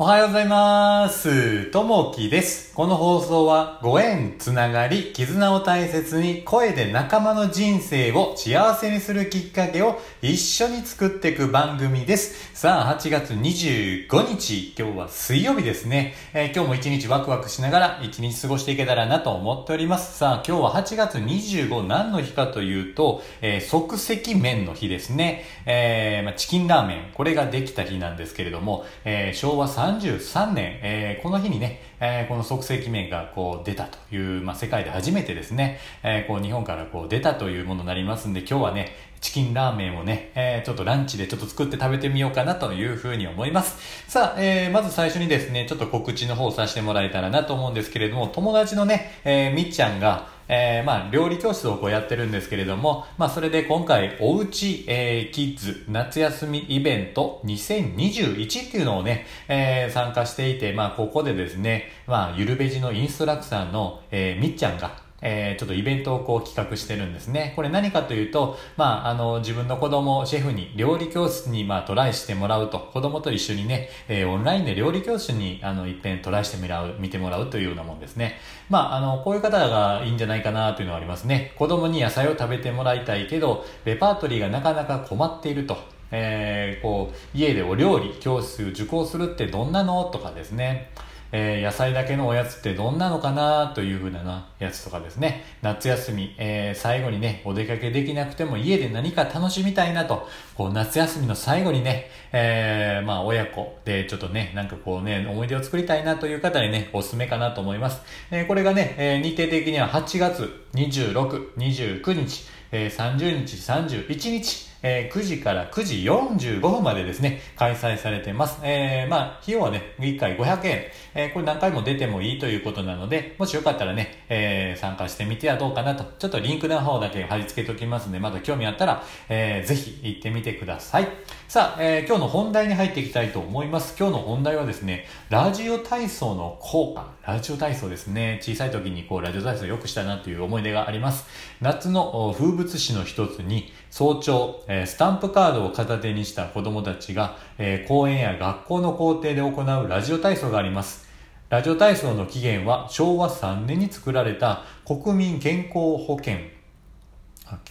おはようございます。ともきです。この放送はご縁、つながり、絆を大切に声で仲間の人生を幸せにするきっかけを一緒に作っていく番組です。さあ、8月25日、今日は水曜日ですね。えー今日も一日ワクワクしながら一日過ごしていけたらなと思っております。さあ、今日は8月25何の日かというと、えー即席麺の日ですね。えーまあ、チキンラーメン、これができた日なんですけれども、えー昭和33年、えーこの日にね、えーこの即席麺がこう出たという、まあ、世界で初めてですね、えーこう日本からこう出たというものになりますんで、今日はね、チキンラーメンをね、えーちょっとランチでちょっと作って食べてみようかなというふうに思います。さあ、えーまず最初にですね、ちょっと告知の方をさせてもらえたらなと思うんですけれども、友達のね、えーみっちゃんが、えーまあ、料理教室をこうやってるんですけれども、まあ、それで今回、おうち、えーキッズ夏休みイベント2021っていうのをね、えー参加していて、まあ、ここでですね、まあ、ゆるべじのインストラクターの、えーみっちゃんが、えーちょっとイベントをこう企画してるんですね。これ何かというと、まあ、あの、自分の子供、シェフに料理教室に、まあ、トライしてもらうと、子供と一緒にね、えーオンラインで料理教室に、あの、一遍トライしてみらう、見てもらうというようなもんですね。まあ、あの、こういう方がいいんじゃないかなというのはありますね。子供に野菜を食べてもらいたいけど、レパートリーがなかなか困っていると。えーこう、家でお料理教室受講するってどんなの？とかですね。えー野菜だけのおやつってどんなのかなというふうななやつとかですね。夏休み、えー最後にね、お出かけできなくても家で何か楽しみたいなと、こう夏休みの最後にね、えーまあ親子でちょっとね、なんかこうね、思い出を作りたいなという方にね、おすすめかなと思います。えーこれがね、えー日程的には8月26、29日、えー30日、31日、えー9時から9時45分までですね、開催されてます。えーまあ、費用はね、1回500円。えーこれ何回も出てもいいということなので、もしよかったらね、えー参加してみてはどうかなと。ちょっとリンクの方だけ貼り付けておきますので、まだ興味あったら、えーぜひ行ってみてください。さあ、えー今日の本題に入っていきたいと思います。今日の本題はですね、ラジオ体操の効果。ラジオ体操ですね。小さい時にこう、ラジオ体操よくしたなという思い出があります。夏の風物詩の一つに、早朝、スタンプカードを片手にした子供たちが、公園や学校の校庭で行うラジオ体操があります。ラジオ体操の起源は昭和3年に作られた国民健康保険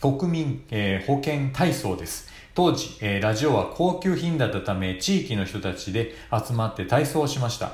国民、保険体操です。当時、ラジオは高級品だったため、地域の人たちで集まって体操をしました。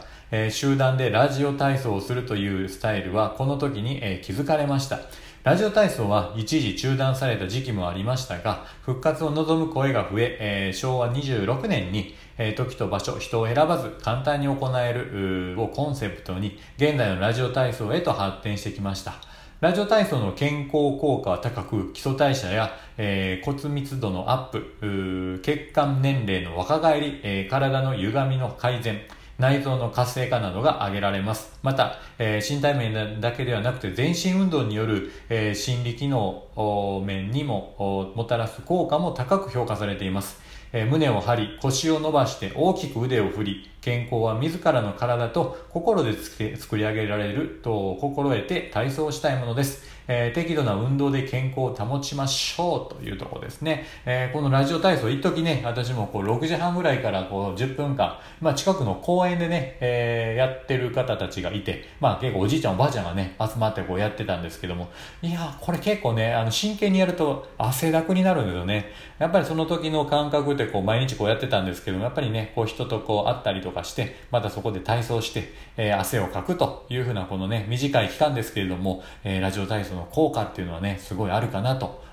集団でラジオ体操をするというスタイルは、この時に、気づかれました。ラジオ体操は一時中断された時期もありましたが、復活を望む声が増え、えー昭和26年に、えー時と場所、人を選ばず簡単に行えるをコンセプトに、現代のラジオ体操へと発展してきました。ラジオ体操の健康効果は高く、基礎代謝や、えー骨密度のアップ、血管年齢の若返り、えー体の歪みの改善、内臓の活性化などが挙げられます。また、えー身体面だけではなくて全身運動による、えー心理機能面にももたらす効果も高く評価されています。え胸を張り、腰を伸ばして大きく腕を振り、健康は自らの体と心でつけ作り上げられると心得て体操したいものです。えー適度な運動で健康を保ちましょうというところですね。えーこのラジオ体操、一時ね、私もこう6時半ぐらいからこう10分間、まあ近くの公園でね、えーやってる方たちがいて、まあ結構おじいちゃんおばあちゃんがね、集まってこうやってたんですけども、いやこれ結構ね、あの真剣にやると汗だくになるんですよね。やっぱりその時の感覚ってこう毎日こうやってたんですけども、やっぱりね、こう人とこう会ったりとかして、またそこで体操して、えー汗をかくというふうなこのね、短い期間ですけれども、えーラジオ体操の効果っていうのはね、すごいあるかなと。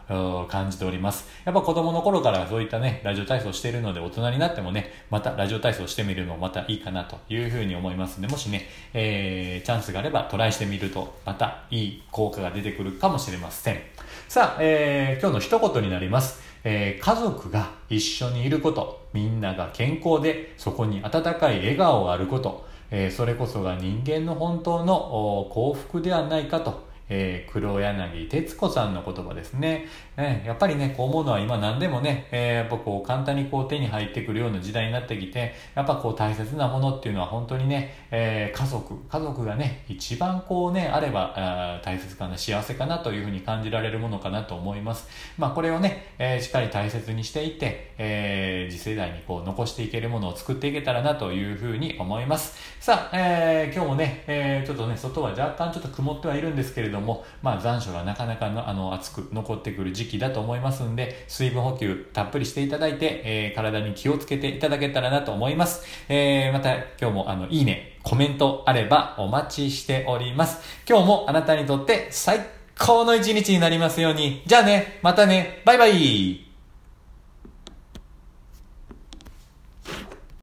感じております。やっぱ子供の頃からそういったね、ラジオ体操しているので大人になってもね、またラジオ体操してみるのもまたいいかなというふうに思いますので、もしね、えーチャンスがあればトライしてみると、またいい効果が出てくるかもしれません。さあ、えー今日の一言になります。えー家族が一緒にいること、みんなが健康で、そこに温かい笑顔があること、えーそれこそが人間の本当の幸福ではないかと、えー、黒柳徹子さんの言葉ですね。ねやっぱりね、こう思うのは今何でもね、えー、やっぱこう簡単にこう手に入ってくるような時代になってきて、やっぱこう大切なものっていうのは本当にね、えー、家族、家族がね、一番こうね、あればあ大切かな、幸せかなというふうに感じられるものかなと思います。まあこれをね、えー、しっかり大切にしていって、えー、次世代にこう残していけるものを作っていけたらなというふうに思います。さあ、えー、今日もね、えー、ちょっとね、外は若干ちょっと曇ってはいるんですけれどもども、まあ残暑がなかなかのあの暑く残ってくる時期だと思いますんで、水分補給たっぷりしていただいて、えー、体に気をつけていただけたらなと思います。えー、また今日もあの、いいね、コメントあればお待ちしております。今日もあなたにとって最高の一日になりますように。じゃあね、またね、バイバイ